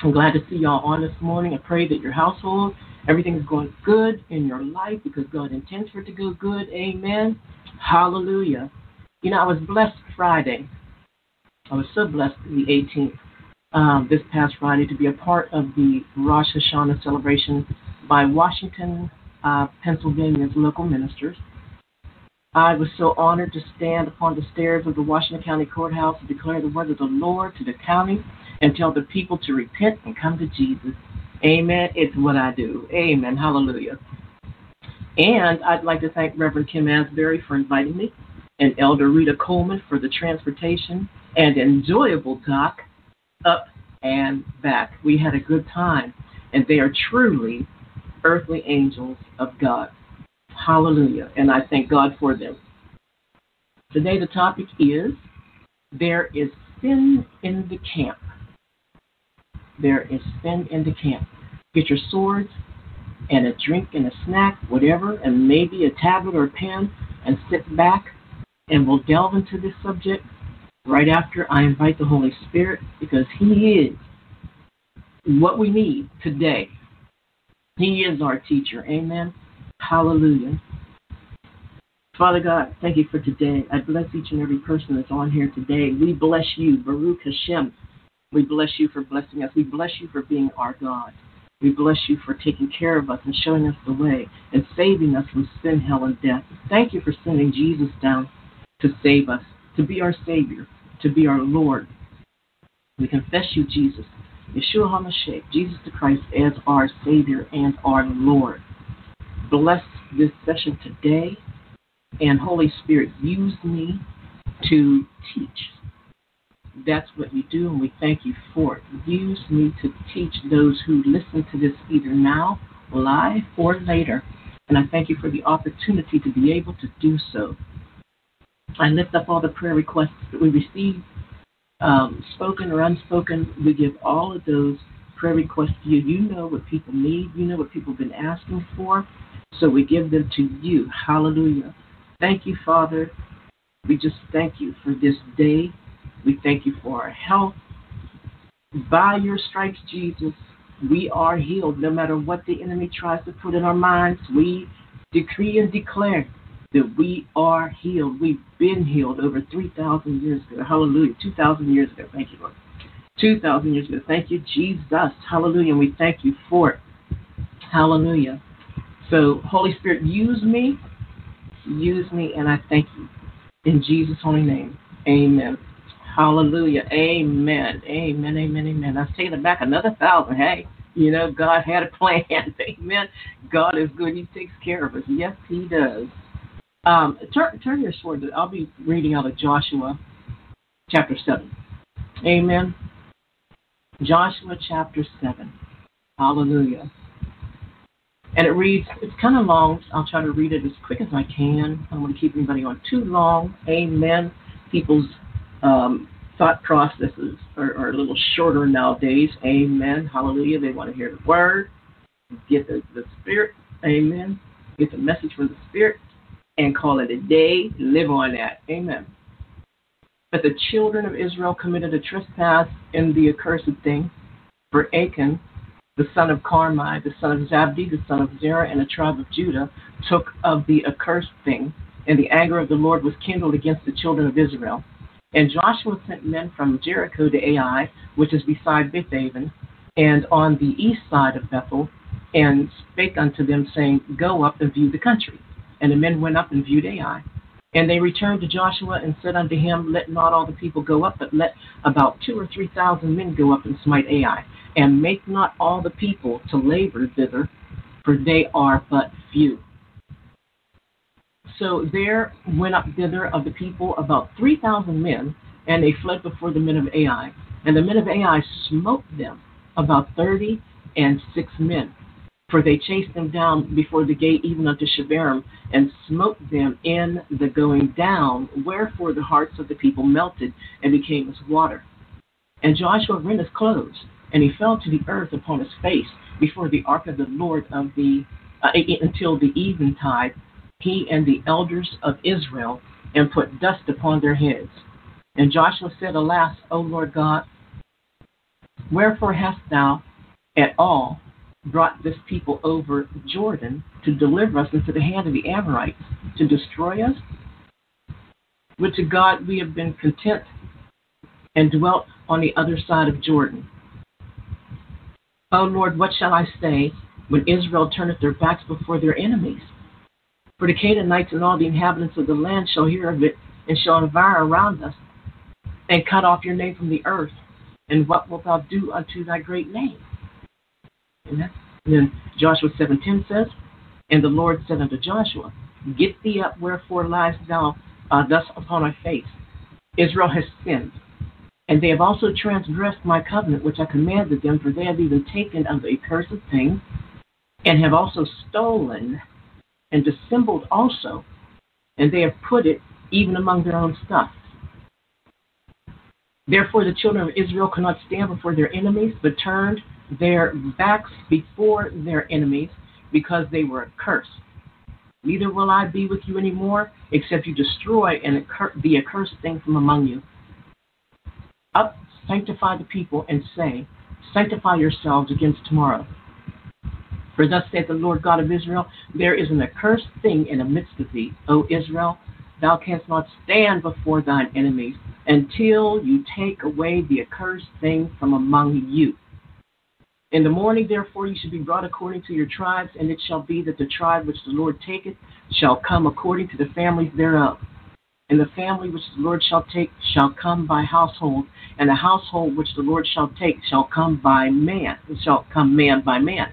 I'm glad to see y'all on this morning. I pray that your household, everything is going good in your life because God intends for it to go good. Amen. Hallelujah. You know, I was blessed Friday. I was so blessed the 18th, um, this past Friday, to be a part of the Rosh Hashanah celebration by Washington, uh, Pennsylvania's local ministers. I was so honored to stand upon the stairs of the Washington County Courthouse and declare the word of the Lord to the county and tell the people to repent and come to Jesus. Amen. It's what I do. Amen. Hallelujah. And I'd like to thank Reverend Kim Asbury for inviting me and Elder Rita Coleman for the transportation and enjoyable talk up and back. We had a good time, and they are truly earthly angels of God. Hallelujah. And I thank God for them. Today, the topic is There is Sin in the Camp. There is sin in the camp. Get your swords and a drink and a snack, whatever, and maybe a tablet or a pen, and sit back, and we'll delve into this subject right after I invite the Holy Spirit because He is what we need today. He is our teacher. Amen. Hallelujah. Father God, thank you for today. I bless each and every person that's on here today. We bless you, Baruch Hashem. We bless you for blessing us. We bless you for being our God. We bless you for taking care of us and showing us the way and saving us from sin, hell, and death. Thank you for sending Jesus down to save us, to be our Savior, to be our Lord. We confess you, Jesus, Yeshua HaMashiach, Jesus the Christ, as our Savior and our Lord. Bless this session today, and Holy Spirit, use me to teach. That's what you do, and we thank you for it. Use me to teach those who listen to this either now, live, or later. And I thank you for the opportunity to be able to do so. I lift up all the prayer requests that we receive, um, spoken or unspoken. We give all of those prayer requests to you. You know what people need, you know what people have been asking for. So we give them to you. Hallelujah. Thank you, Father. We just thank you for this day. We thank you for our health. By your stripes, Jesus, we are healed. No matter what the enemy tries to put in our minds, we decree and declare that we are healed. We've been healed over 3,000 years ago. Hallelujah. 2,000 years ago. Thank you, Lord. 2,000 years ago. Thank you, Jesus. Hallelujah. And we thank you for it. Hallelujah. So, Holy Spirit, use me. Use me, and I thank you. In Jesus' holy name. Amen. Hallelujah. Amen. Amen. Amen. Amen. I was taking it back another thousand. Hey, you know, God had a plan. Amen. God is good. He takes care of us. Yes, He does. Um, turn, turn your sword. I'll be reading out of Joshua chapter 7. Amen. Joshua chapter 7. Hallelujah. And it reads, it's kind of long. I'll try to read it as quick as I can. I don't want to keep anybody on too long. Amen. People's um, thought processes are, are, a little shorter nowadays. Amen. Hallelujah. They want to hear the word, get the, the spirit. Amen. Get the message from the spirit and call it a day. Live on that. Amen. But the children of Israel committed a trespass in the accursed thing. For Achan, the son of Carmi, the son of Zabdi, the son of Zerah, and the tribe of Judah, took of the accursed thing, and the anger of the Lord was kindled against the children of Israel. And Joshua sent men from Jericho to Ai, which is beside Bethaven, and on the east side of Bethel, and spake unto them, saying, Go up and view the country. And the men went up and viewed Ai. And they returned to Joshua and said unto him, Let not all the people go up, but let about two or three thousand men go up and smite Ai. And make not all the people to labor thither, for they are but few. So there went up thither of the people about three thousand men, and they fled before the men of Ai. And the men of Ai smote them, about thirty and six men. For they chased them down before the gate even unto Shebarim, and smote them in the going down, wherefore the hearts of the people melted and became as water. And Joshua rent his clothes, and he fell to the earth upon his face before the ark of the Lord of the uh, until the eventide, he and the elders of Israel, and put dust upon their heads. And Joshua said, Alas, O Lord God, Wherefore hast thou at all brought this people over Jordan to deliver us into the hand of the Amorites to destroy us? Would to God we have been content and dwelt on the other side of Jordan. O Lord, what shall I say when Israel turneth their backs before their enemies? For the Canaanites and all the inhabitants of the land shall hear of it and shall environ around us and cut off your name from the earth. And what wilt thou do unto thy great name? And then Joshua 7.10 says, And the Lord said unto Joshua, Get thee up, wherefore liest thou uh, thus upon thy face? Israel has sinned, and they have also transgressed my covenant which I commanded them, for they have even taken of the accursed thing, and have also stolen and dissembled also, and they have put it even among their own stuff. Therefore, the children of Israel could not stand before their enemies, but turned their backs before their enemies because they were accursed. Neither will I be with you anymore, except you destroy and accur- the accursed thing from among you. Up, sanctify the people, and say, Sanctify yourselves against tomorrow. For thus saith the Lord God of Israel, There is an accursed thing in the midst of thee, O Israel. Thou canst not stand before thine enemies until you take away the accursed thing from among you. In the morning, therefore, you shall be brought according to your tribes, and it shall be that the tribe which the Lord taketh shall come according to the families thereof. And the family which the Lord shall take shall come by household, and the household which the Lord shall take shall come by man, shall come man by man.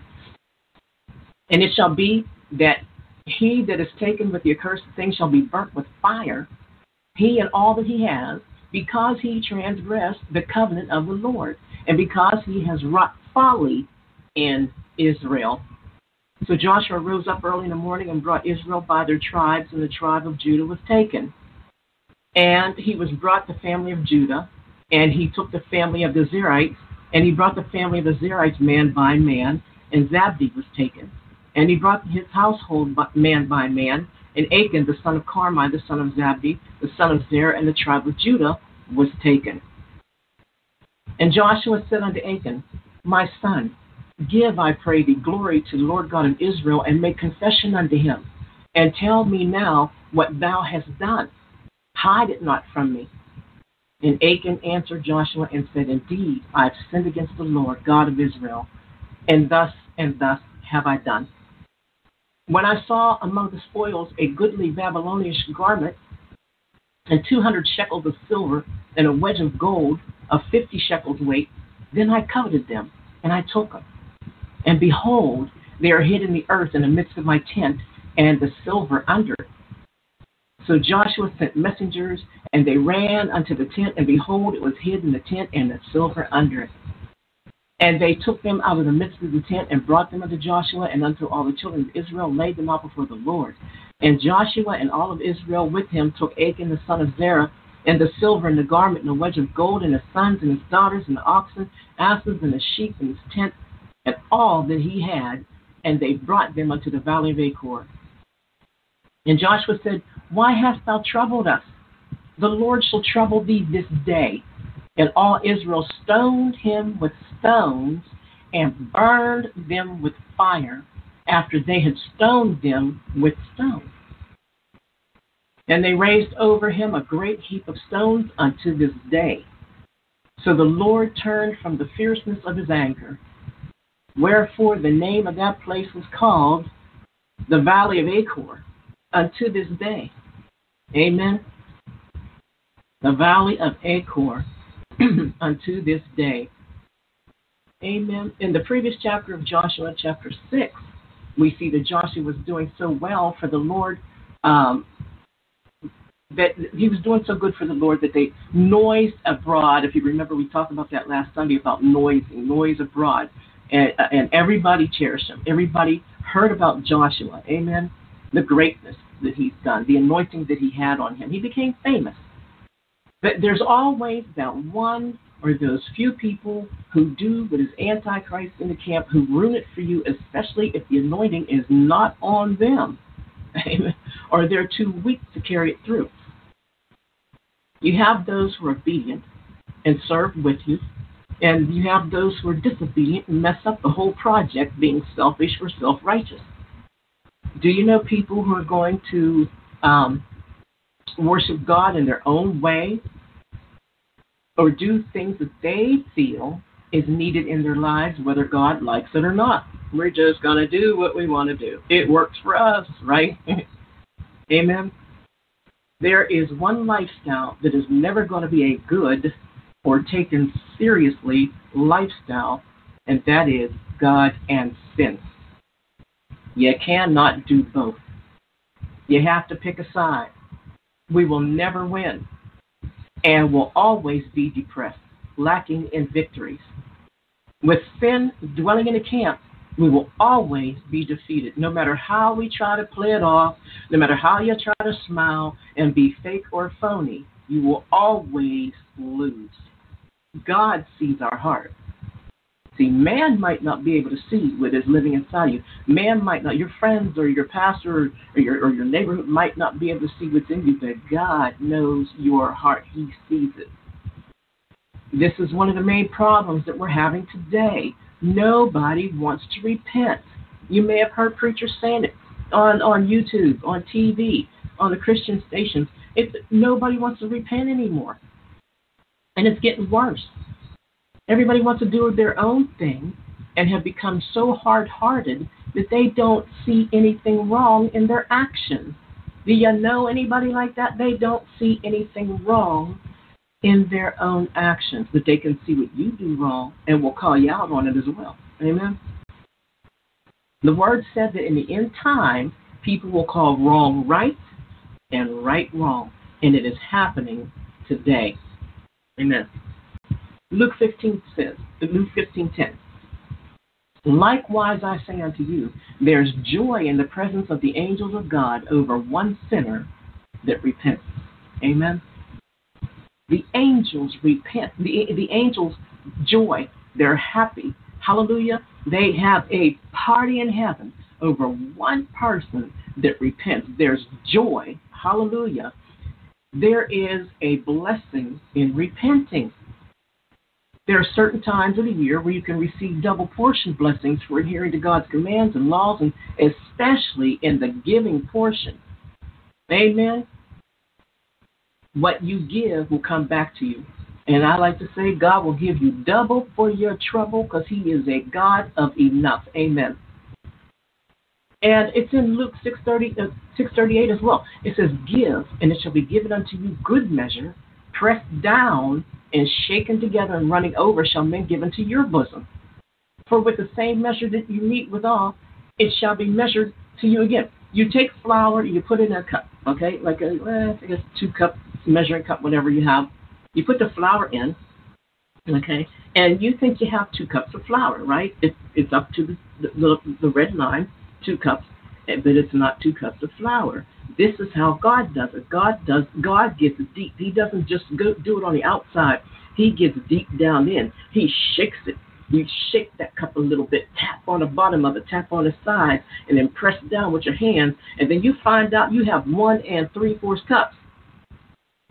And it shall be that he that is taken with the accursed thing shall be burnt with fire, he and all that he has, because he transgressed the covenant of the Lord, and because he has wrought folly in Israel. So Joshua rose up early in the morning and brought Israel by their tribes, and the tribe of Judah was taken. And he was brought the family of Judah, and he took the family of the Zerites, and he brought the family of the Zerites man by man, and Zabdi was taken. And he brought his household man by man, and Achan, the son of Carmi, the son of Zabdi, the son of Zer, and the tribe of Judah was taken. And Joshua said unto Achan, My son, give, I pray thee, glory to the Lord God of Israel, and make confession unto him, and tell me now what thou hast done. Hide it not from me. And Achan answered Joshua and said, Indeed, I have sinned against the Lord God of Israel, and thus and thus have I done. When I saw among the spoils a goodly Babylonian garment, and two hundred shekels of silver, and a wedge of gold of fifty shekels weight. Then I coveted them, and I took them. And behold, they are hid in the earth in the midst of my tent, and the silver under. So Joshua sent messengers, and they ran unto the tent, and behold, it was hid in the tent, and the silver under it. And they took them out of the midst of the tent, and brought them unto Joshua, and unto all the children of Israel, laid them out before the Lord. And Joshua and all of Israel with him took Achan the son of Zerah, and the silver and the garment and the wedge of gold, and his sons and his daughters, and the oxen, asses, and the sheep, and his tent, and all that he had, and they brought them unto the valley of Achor. And Joshua said, Why hast thou troubled us? The Lord shall trouble thee this day. And all Israel stoned him with stones and burned them with fire after they had stoned them with stones. And they raised over him a great heap of stones unto this day. So the Lord turned from the fierceness of his anger. Wherefore the name of that place was called the Valley of Achor unto this day. Amen. The Valley of Achor unto this day. Amen. In the previous chapter of Joshua, chapter 6, we see that Joshua was doing so well for the Lord, um, that he was doing so good for the Lord that they noised abroad. If you remember, we talked about that last Sunday about noising, noise abroad. And, and everybody cherished him. Everybody heard about Joshua. Amen. The greatness that he's done, the anointing that he had on him. He became famous. But there's always that one or those few people who do what is antichrist in the camp who ruin it for you, especially if the anointing is not on them, or they're too weak to carry it through. You have those who are obedient and serve with you, And you have those who are disobedient and mess up the whole project being selfish or self righteous. Do you know people who are going to um, worship God in their own way or do things that they feel is needed in their lives, whether God likes it or not? We're just going to do what we want to do. It works for us, right? Amen. There is one lifestyle that is never going to be a good or taken seriously lifestyle, and that is God and sin. You cannot do both. You have to pick a side. We will never win and will always be depressed, lacking in victories. With sin dwelling in the camp, we will always be defeated. No matter how we try to play it off, no matter how you try to smile and be fake or phony, you will always lose. God sees our heart. See, man might not be able to see what is living inside you. Man might not, your friends or your pastor or your, or your neighborhood might not be able to see what's in you, but God knows your heart. He sees it. This is one of the main problems that we're having today. Nobody wants to repent. You may have heard preachers saying it on, on YouTube, on TV, on the Christian stations. It's, nobody wants to repent anymore. And it's getting worse. Everybody wants to do their own thing and have become so hard hearted that they don't see anything wrong in their actions. Do you know anybody like that? They don't see anything wrong in their own actions, but they can see what you do wrong and will call you out on it as well. Amen. The word said that in the end time, people will call wrong right and right wrong, and it is happening today. Amen. Luke 15 says, Luke 15:10. Likewise I say unto you, there's joy in the presence of the angels of God over one sinner that repents. Amen. The angels repent. The, the angels joy. They're happy. Hallelujah. They have a party in heaven over one person that repents. There's joy. Hallelujah. There is a blessing in repenting. There are certain times of the year where you can receive double portion blessings for adhering to God's commands and laws, and especially in the giving portion. Amen. What you give will come back to you. And I like to say, God will give you double for your trouble because He is a God of enough. Amen. And it's in Luke 630, uh, 638 as well. It says, Give, and it shall be given unto you good measure, pressed down and shaken together and running over shall men give into your bosom. For with the same measure that you meet withal, it shall be measured to you again. You take flour, you put in a cup, okay, like a, well, I guess two cup measuring cup, whatever you have. You put the flour in, okay, and you think you have two cups of flour, right? It, it's up to the, the, the red line, two cups, but it's not two cups of flour. This is how God does it. God does. God gets deep. He doesn't just go do it on the outside. He gets deep down in. He shakes it. You shake that cup a little bit, tap on the bottom of it, tap on the side, and then press down with your hands, and then you find out you have one and three fourths cups.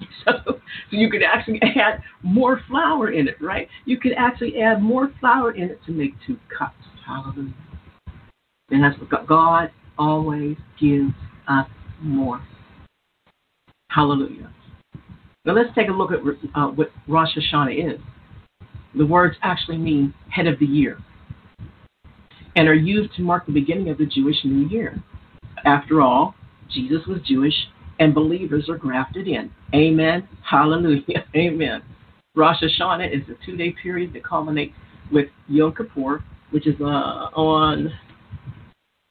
So, so you could actually add more flour in it, right? You could actually add more flour in it to make two cups. Hallelujah. And that's what God always gives us more. Hallelujah. Now let's take a look at uh, what Rosh Hashanah is. The words actually mean head of the year and are used to mark the beginning of the Jewish New Year. After all, Jesus was Jewish and believers are grafted in. Amen. Hallelujah. Amen. Rosh Hashanah is a two day period that culminates with Yom Kippur, which is uh, on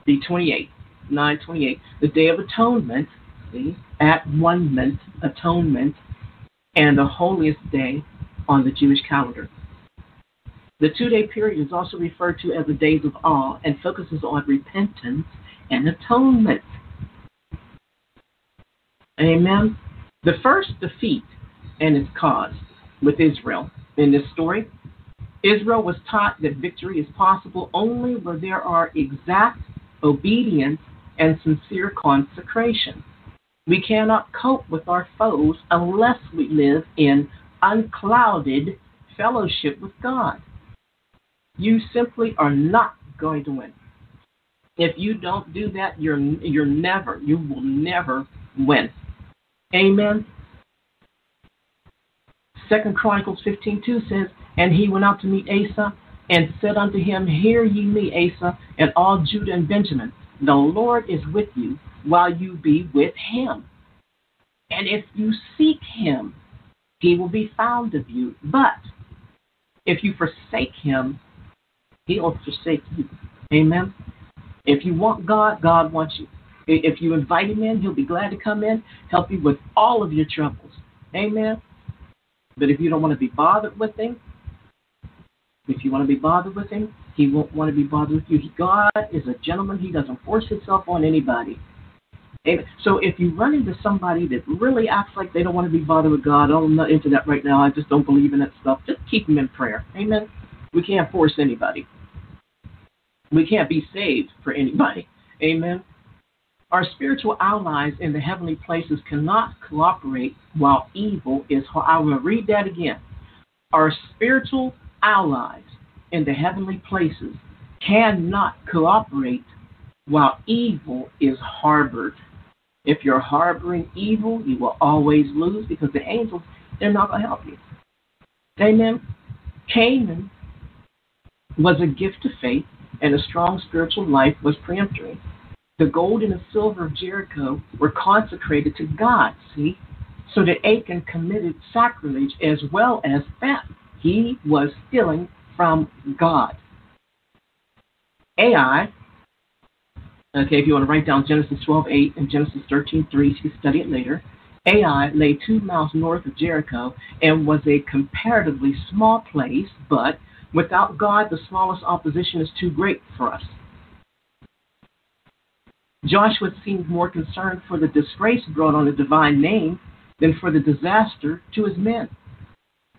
the 28th. 928, the Day of Atonement, see, at one month, atonement, and the holiest day on the Jewish calendar. The two day period is also referred to as the days of awe and focuses on repentance and atonement. Amen. The first defeat and its cause with Israel in this story Israel was taught that victory is possible only where there are exact obedience and sincere consecration. We cannot cope with our foes unless we live in unclouded fellowship with God. You simply are not going to win. If you don't do that, you're you're never, you will never win. Amen. Second Chronicles 15:2 says, And he went out to meet Asa, and said unto him, Hear ye me, Asa, and all Judah and Benjamin. The Lord is with you while you be with him. And if you seek him, he will be found of you. But if you forsake him, he'll forsake you. Amen. If you want God, God wants you. If you invite him in, he'll be glad to come in, help you with all of your troubles. Amen. But if you don't want to be bothered with him, if you want to be bothered with him, he won't want to be bothered with you. God is a gentleman. He doesn't force himself on anybody. Amen. So if you run into somebody that really acts like they don't want to be bothered with God, oh, I'm not into that right now. I just don't believe in that stuff. Just keep them in prayer. Amen. We can't force anybody. We can't be saved for anybody. Amen. Our spiritual allies in the heavenly places cannot cooperate while evil is. I will read that again. Our spiritual allies in the heavenly places cannot cooperate while evil is harbored. If you're harboring evil, you will always lose because the angels, they're not going to help you. Amen. Canaan was a gift of faith, and a strong spiritual life was peremptory. The gold and the silver of Jericho were consecrated to God, see? So that Achan committed sacrilege as well as theft. He was stealing from God. Ai, okay, if you want to write down Genesis 12:8 and Genesis 13:3, you can study it later. Ai lay two miles north of Jericho and was a comparatively small place, but without God, the smallest opposition is too great for us. Joshua seemed more concerned for the disgrace brought on the divine name than for the disaster to his men.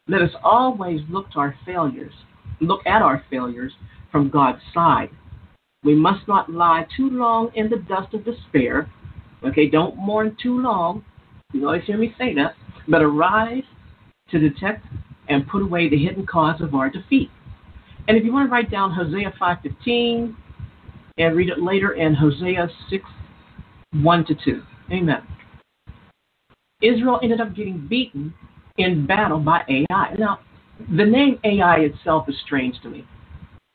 Let us always look to our failures, look at our failures from God's side. We must not lie too long in the dust of despair. Okay, don't mourn too long. You always hear me say that. But arise to detect and put away the hidden cause of our defeat. And if you want to write down Hosea 5:15, and read it later in Hosea 6 1 to 2. Amen. Israel ended up getting beaten in battle by Ai. Now, the name Ai itself is strange to me.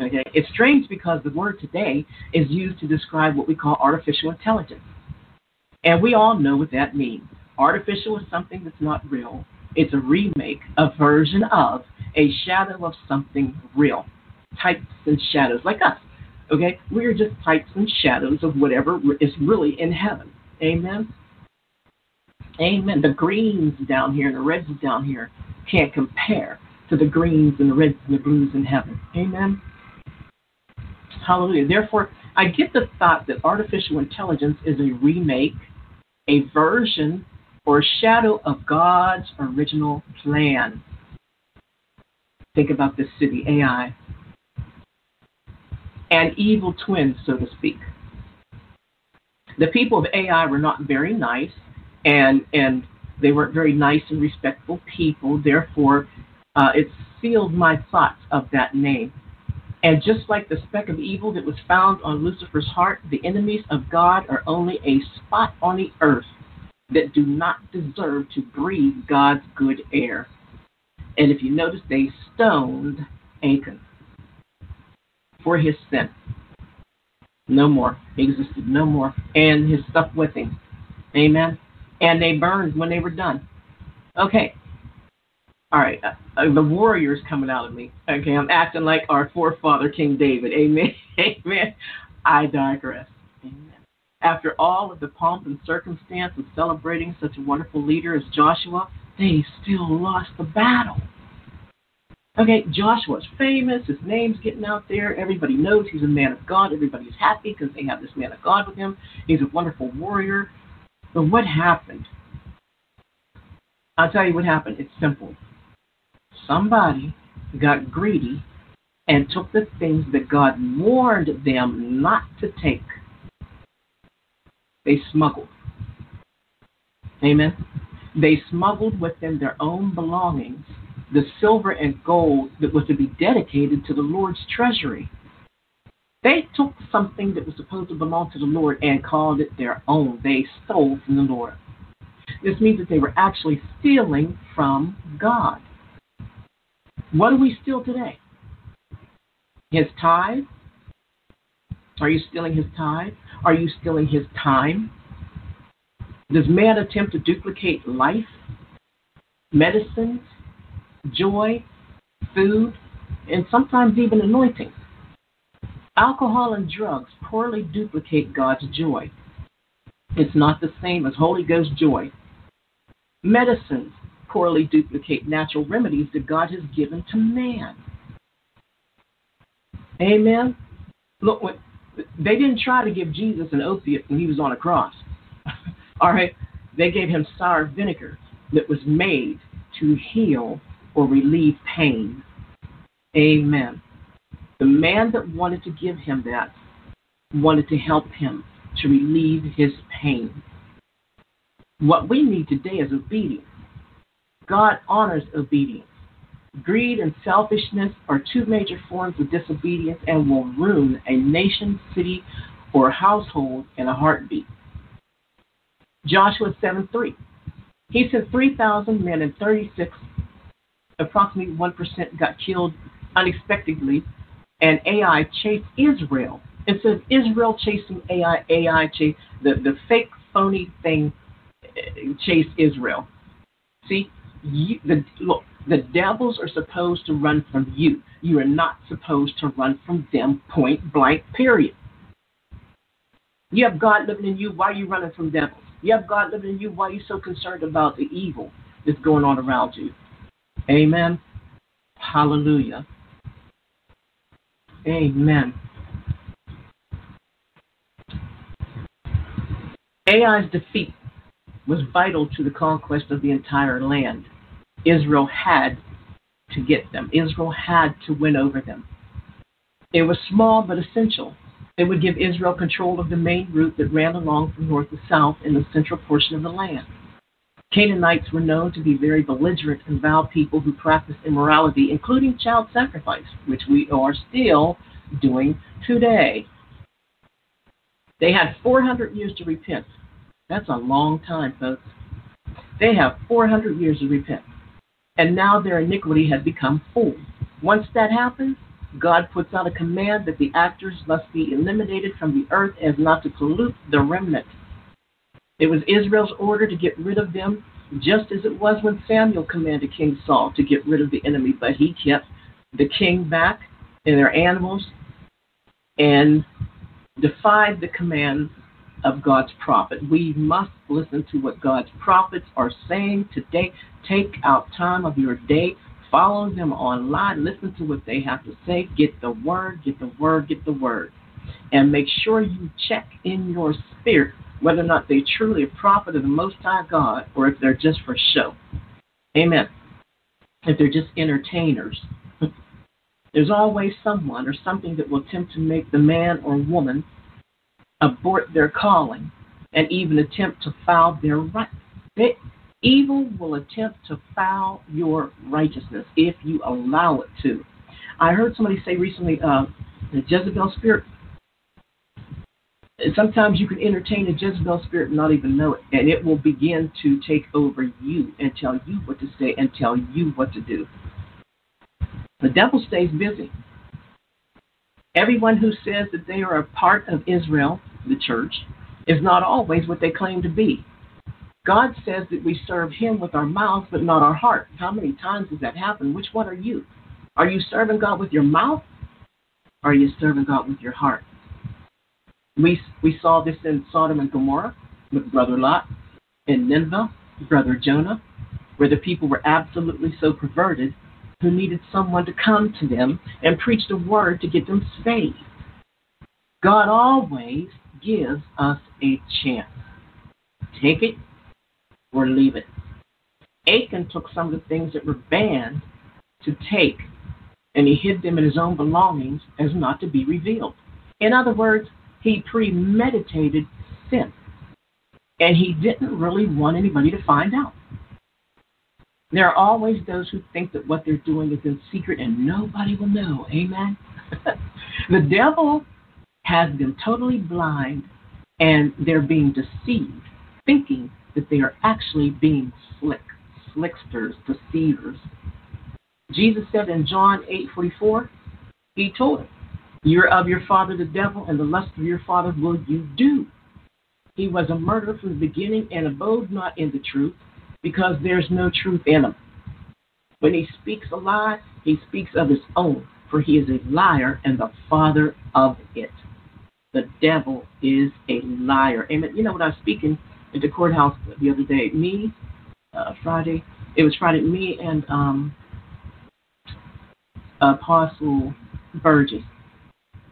Okay? It's strange because the word today is used to describe what we call artificial intelligence. And we all know what that means. Artificial is something that's not real. It's a remake, a version of, a shadow of something real. Types and shadows, like us. Okay? We are just types and shadows of whatever is really in heaven. Amen? Amen. The greens down here and the reds down here can't compare to the greens and the reds and the blues in heaven. Amen? Hallelujah. Therefore, I get the thought that artificial intelligence is a remake, a version, or a shadow of God's original plan. Think about this city, Ai An evil twin, so to speak. The people of Ai were not very nice, and and they weren't very nice and respectful people. Therefore, uh, it sealed my thoughts of that name. And just like the speck of evil that was found on Lucifer's heart, the enemies of God are only a spot on the earth that do not deserve to breathe God's good air. And if you notice, they stoned Achan for his sin. No more. He existed no more. And his stuff with him. Amen. And they burned when they were done. Okay. All right. Uh, the warrior's coming out of me. Okay. I'm acting like our forefather, King David. Amen. Amen. I digress. Amen. After all of the pomp and circumstance of celebrating such a wonderful leader as Joshua, they still lost the battle. Okay, Joshua's famous. His name's getting out there. Everybody knows he's a man of God. Everybody's happy because they have this man of God with him. He's a wonderful warrior. But what happened? I'll tell you what happened. It's simple. Somebody got greedy and took the things that God warned them not to take. They smuggled. Amen. They smuggled with them their own belongings the silver and gold that was to be dedicated to the Lord's treasury. They took something that was supposed to belong to the Lord and called it their own. They stole from the Lord. This means that they were actually stealing from God. What do we steal today? His tithe? Are you stealing his tithe? Are you stealing his time? Does man attempt to duplicate life, medicines, joy, food, and sometimes even anointing? Alcohol and drugs poorly duplicate God's joy. It's not the same as Holy Ghost joy. Medicines poorly duplicate natural remedies that God has given to man. Amen. Look, they didn't try to give Jesus an opiate when he was on a cross. All right, they gave him sour vinegar that was made to heal or relieve pain. Amen. The man that wanted to give him that wanted to help him to relieve his pain. What we need today is obedience. God honors obedience. Greed and selfishness are two major forms of disobedience and will ruin a nation, city, or household in a heartbeat. Joshua 7 3. He sent 3,000 men and 36, approximately 1%, got killed unexpectedly, and Ai chased Israel. Instead of Israel chasing Ai, Ai chased the, the fake, phony thing uh, chased Israel. See, you, the, look, the devils are supposed to run from you. You are not supposed to run from them, point blank, period. You have God living in you. Why are you running from devils? You have God living in you. Why are you so concerned about the evil that's going on around you? Amen. Hallelujah. Amen. Ai's defeat was vital to the conquest of the entire land. Israel had to get them, Israel had to win over them. It was small but essential. It would give Israel control of the main route that ran along from north to south in the central portion of the land. Canaanites were known to be very belligerent and vile people who practiced immorality, including child sacrifice, which we are still doing today. They had 400 years to repent. That's a long time, folks. They have 400 years to repent. And now their iniquity has become full. Once that happens, God puts out a command that the actors must be eliminated from the earth as not to pollute the remnant. It was Israel's order to get rid of them, just as it was when Samuel commanded King Saul to get rid of the enemy, but he kept the king back and their animals and defied the command of God's prophet. We must listen to what God's prophets are saying today. Take out time of your day, follow them online, listen to what they have to say, get the word, get the word, get the word. And make sure you check in your spirit whether or not they truly a prophet of the Most High God or if they're just for show. Amen. If they're just entertainers. There's always someone or something that will attempt to make the man or woman abort their calling, and even attempt to foul their right. They, evil will attempt to foul your righteousness if you allow it to. I heard somebody say recently, uh, the Jezebel spirit. Sometimes you can entertain a Jezebel spirit and not even know it, and it will begin to take over you and tell you what to say and tell you what to do. The devil stays busy. Everyone who says that they are a part of Israel the church, is not always what they claim to be. God says that we serve Him with our mouth, but not our heart. How many times does that happen? Which one are you? Are you serving God with your mouth? Or are you serving God with your heart? We, we saw this in Sodom and Gomorrah with Brother Lot, in Nineveh, Brother Jonah, where the people were absolutely so perverted who needed someone to come to them and preach the word to get them saved. God always gives us a chance. Take it or leave it. Achan took some of the things that were banned to take, and he hid them in his own belongings as not to be revealed. In other words, he premeditated sin, and he didn't really want anybody to find out. There are always those who think that what they're doing is in secret and nobody will know. Amen. the devil has been totally blind and they're being deceived, thinking that they are actually being slick, slicksters, deceivers. Jesus said in John 8:44, he told him, "You're of your father the devil, and the lust of your father will you do." He was a murderer from the beginning and abode not in the truth, because there's no truth in him. When he speaks a lie, he speaks of his own, for he is a liar and the father of it. The devil is a liar. Amen. You know, when I was speaking at the courthouse the other day, me, uh, Friday, it was Friday, me and um, Apostle Burgess.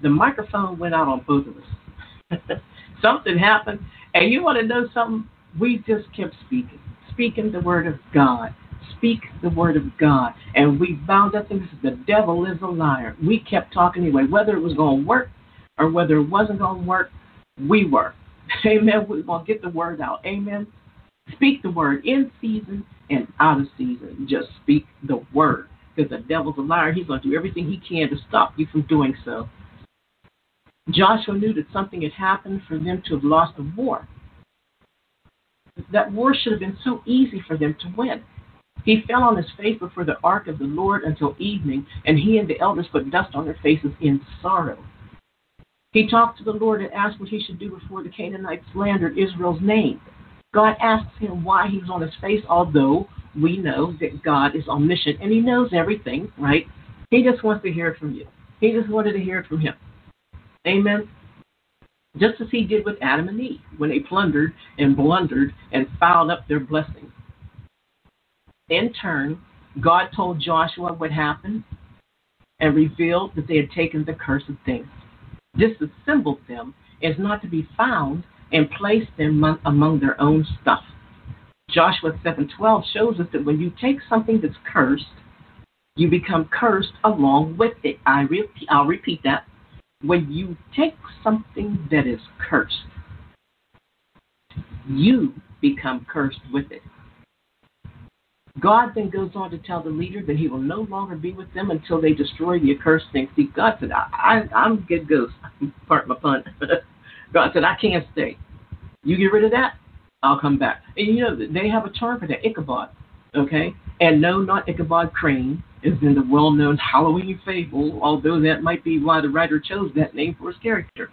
The microphone went out on both of us. something happened, and you want to know something? We just kept speaking speaking the word of God. Speak the word of God. And we bound up things. The devil is a liar. We kept talking anyway. Whether it was going to work or whether it wasn't going to work, we were. Amen. We're going to get the word out. Amen. Speak the word in season and out of season. Just speak the word. Because the devil's a liar. He's going to do everything he can to stop you from doing so. Joshua knew that something had happened for them to have lost the war that war should have been so easy for them to win. He fell on his face before the ark of the Lord until evening, and he and the elders put dust on their faces in sorrow. He talked to the Lord and asked what he should do before the Canaanites slandered Israel's name. God asks him why he was on his face, although we know that God is omniscient and he knows everything, right? He just wants to hear it from you. He just wanted to hear it from him. Amen just as he did with Adam and Eve when they plundered and blundered and fouled up their blessings. In turn, God told Joshua what happened and revealed that they had taken the cursed things, disassembled them as not to be found, and placed them among their own stuff. Joshua 7:12 shows us that when you take something that's cursed, you become cursed along with it. I repeat, I'll repeat that when you take something that is cursed, you become cursed with it. God then goes on to tell the leader that he will no longer be with them until they destroy the accursed thing. See, God said, I, I, I'm a good ghost. Pardon my pun. God said, I can't stay. You get rid of that, I'll come back. And you know, they have a term for that, Ichabod. Okay? And no, not Ichabod Crane is in the well known Halloween fable, although that might be why the writer chose that name for his character.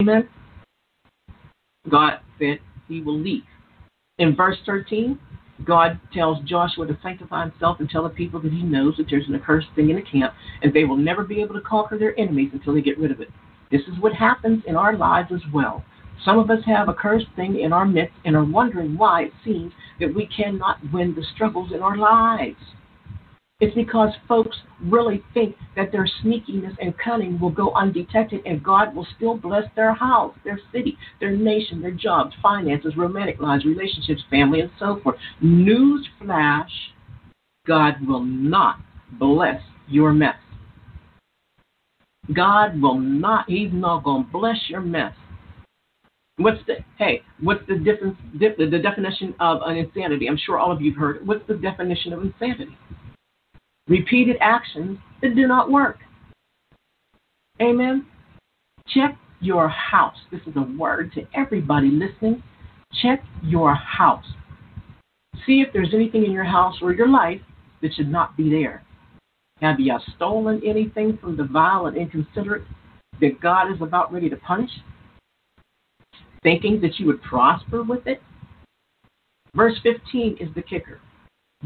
Amen? God said he will leave. In verse 13, God tells Joshua to sanctify himself and tell the people that he knows that there's an accursed thing in the camp, and they will never be able to conquer their enemies until they get rid of it. This is what happens in our lives as well. Some of us have a cursed thing in our midst and are wondering why it seems that we cannot win the struggles in our lives. It's because folks really think that their sneakiness and cunning will go undetected and God will still bless their house, their city, their nation, their jobs, finances, romantic lives, relationships, family, and so forth. News flash God will not bless your mess. God will not, He's not going to bless your mess. What's the hey? What's the difference? the definition of an insanity? I'm sure all of you've heard. What's the definition of insanity? Repeated actions that do not work. Amen. Check your house. This is a word to everybody listening. Check your house. See if there's anything in your house or your life that should not be there. Have you stolen anything from the vile and inconsiderate that God is about ready to punish? Thinking that you would prosper with it? Verse 15 is the kicker.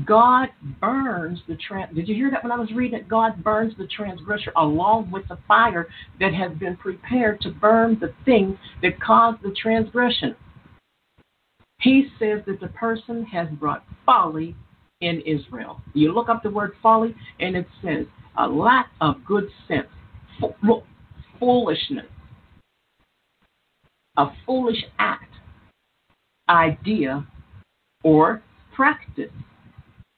God burns the trans. Did you hear that when I was reading it? God burns the transgressor along with the fire that has been prepared to burn the thing that caused the transgression. He says that the person has brought folly in Israel. You look up the word folly, and it says a lack of good sense, foolishness, a foolish act, idea, or practice.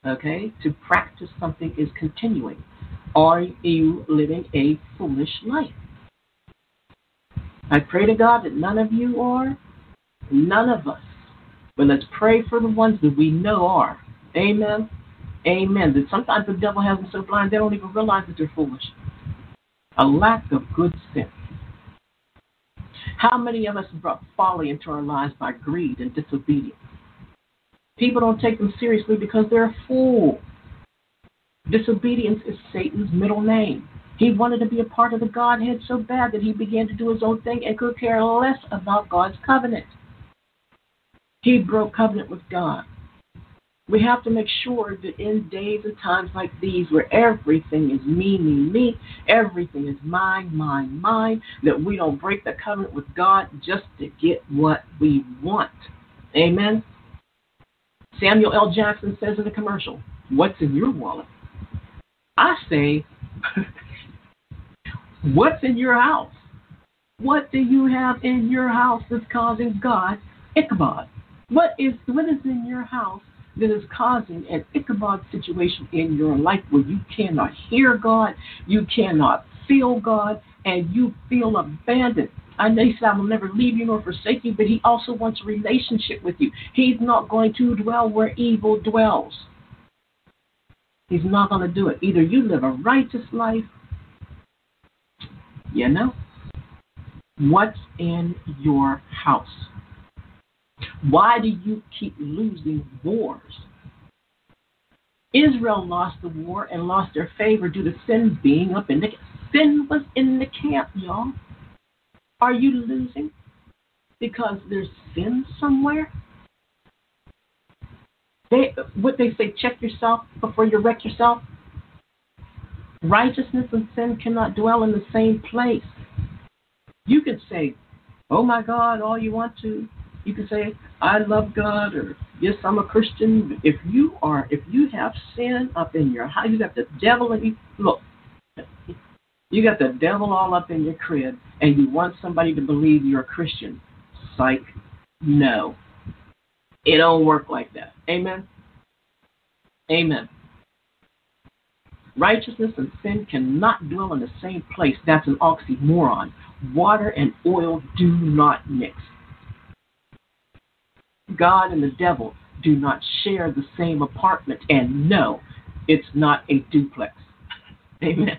Okay? To practice something is continuing. Are you living a foolish life? I pray to God that none of you are, none of us. But let's pray for the ones that we know are. Amen. Amen. That sometimes the devil has them so blind they don't even realize that they're foolish. A lack of good sense. How many of us brought folly into our lives by greed and disobedience? People don't take them seriously because they're a fool. Disobedience is Satan's middle name. He wanted to be a part of the Godhead so bad that he began to do his own thing and could care less about God's covenant. He broke covenant with God. We have to make sure that in days and times like these, where everything is me, me, me, everything is mine, mine, mine, that we don't break the covenant with God just to get what we want. Amen. Samuel L. Jackson says in a commercial, What's in your wallet? I say, What's in your house? What do you have in your house that's causing God Ichabod? What is what is in your house that is causing an Ichabod situation in your life where you cannot hear God, you cannot feel God, and you feel abandoned? I know he said, I will never leave you nor forsake you, but he also wants a relationship with you. He's not going to dwell where evil dwells. He's not going to do it. Either you live a righteous life, you know, what's in your house? Why do you keep losing wars? Israel lost the war and lost their favor due to sin being up in the sin was in the camp, y'all. Are you losing because there's sin somewhere? They what they say, check yourself before you wreck yourself. Righteousness and sin cannot dwell in the same place. You can say, Oh my God, all you want to. You can say, I love God or yes, I'm a Christian. If you are if you have sin up in your house, you got the devil in you look, you got the devil all up in your crib and you want somebody to believe you're a Christian. Psych, no. It don't work like that. Amen. Amen. Righteousness and sin cannot dwell in the same place. That's an oxymoron. Water and oil do not mix. God and the devil do not share the same apartment, and no, it's not a duplex. Amen.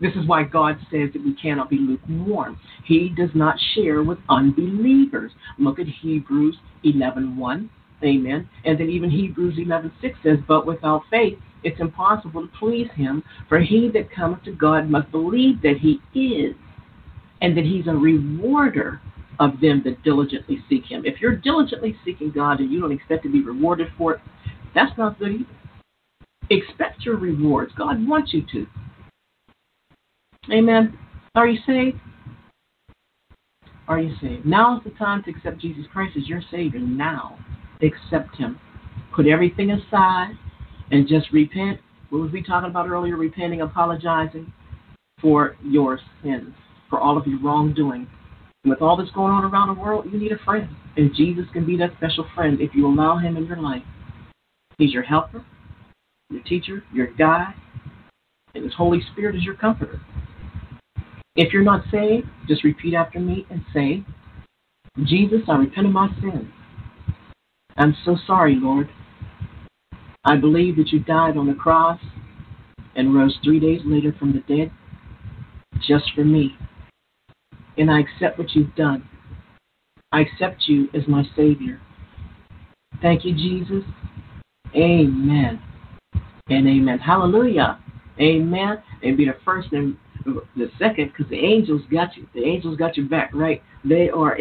This is why God says that we cannot be lukewarm. He does not share with unbelievers. Look at Hebrews 11:1. Amen. And then even Hebrews 11:6 says, "But without faith it's impossible to please him, for he that cometh to God must believe that he is, and that he's a rewarder of them that diligently seek him." If you're diligently seeking God and you don't expect to be rewarded for it, that's not good either. Expect your rewards. God wants you to. Amen. Are you saved? Are you saved? Now is the time to accept Jesus Christ as your Savior. Now, accept Him. Put everything aside and just repent. What was we talking about earlier? Repenting, apologizing for your sins, for all of your wrongdoing. With all that's going on around the world, you need a friend. And Jesus can be that special friend if you allow Him in your life. He's your helper, your teacher, your guide, and His Holy Spirit is your comforter. If you're not saved, just repeat after me and say, Jesus, I repent of my sins. I'm so sorry, Lord. I believe that you died on the cross and rose three days later from the dead just for me. And I accept what you've done. I accept you as my Savior. Thank you, Jesus. Amen. And amen. Hallelujah. Amen. And be the first and the second, because the angels got you. The angels got your back, right? They are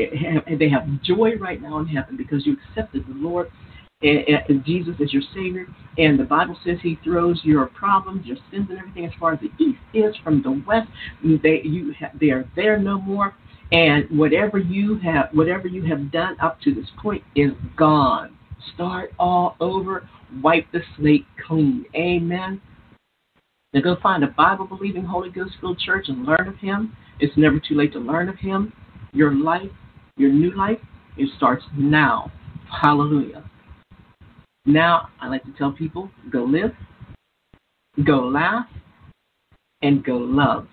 they have joy right now in heaven because you accepted the Lord and, and Jesus is your Savior. And the Bible says He throws your problems, your sins, and everything as far as the east is from the west. They you they are there no more. And whatever you have, whatever you have done up to this point is gone. Start all over. Wipe the slate clean. Amen. Now go find a Bible believing, Holy Ghost filled church and learn of Him. It's never too late to learn of Him. Your life, your new life, it starts now. Hallelujah. Now, I like to tell people go live, go laugh, and go love.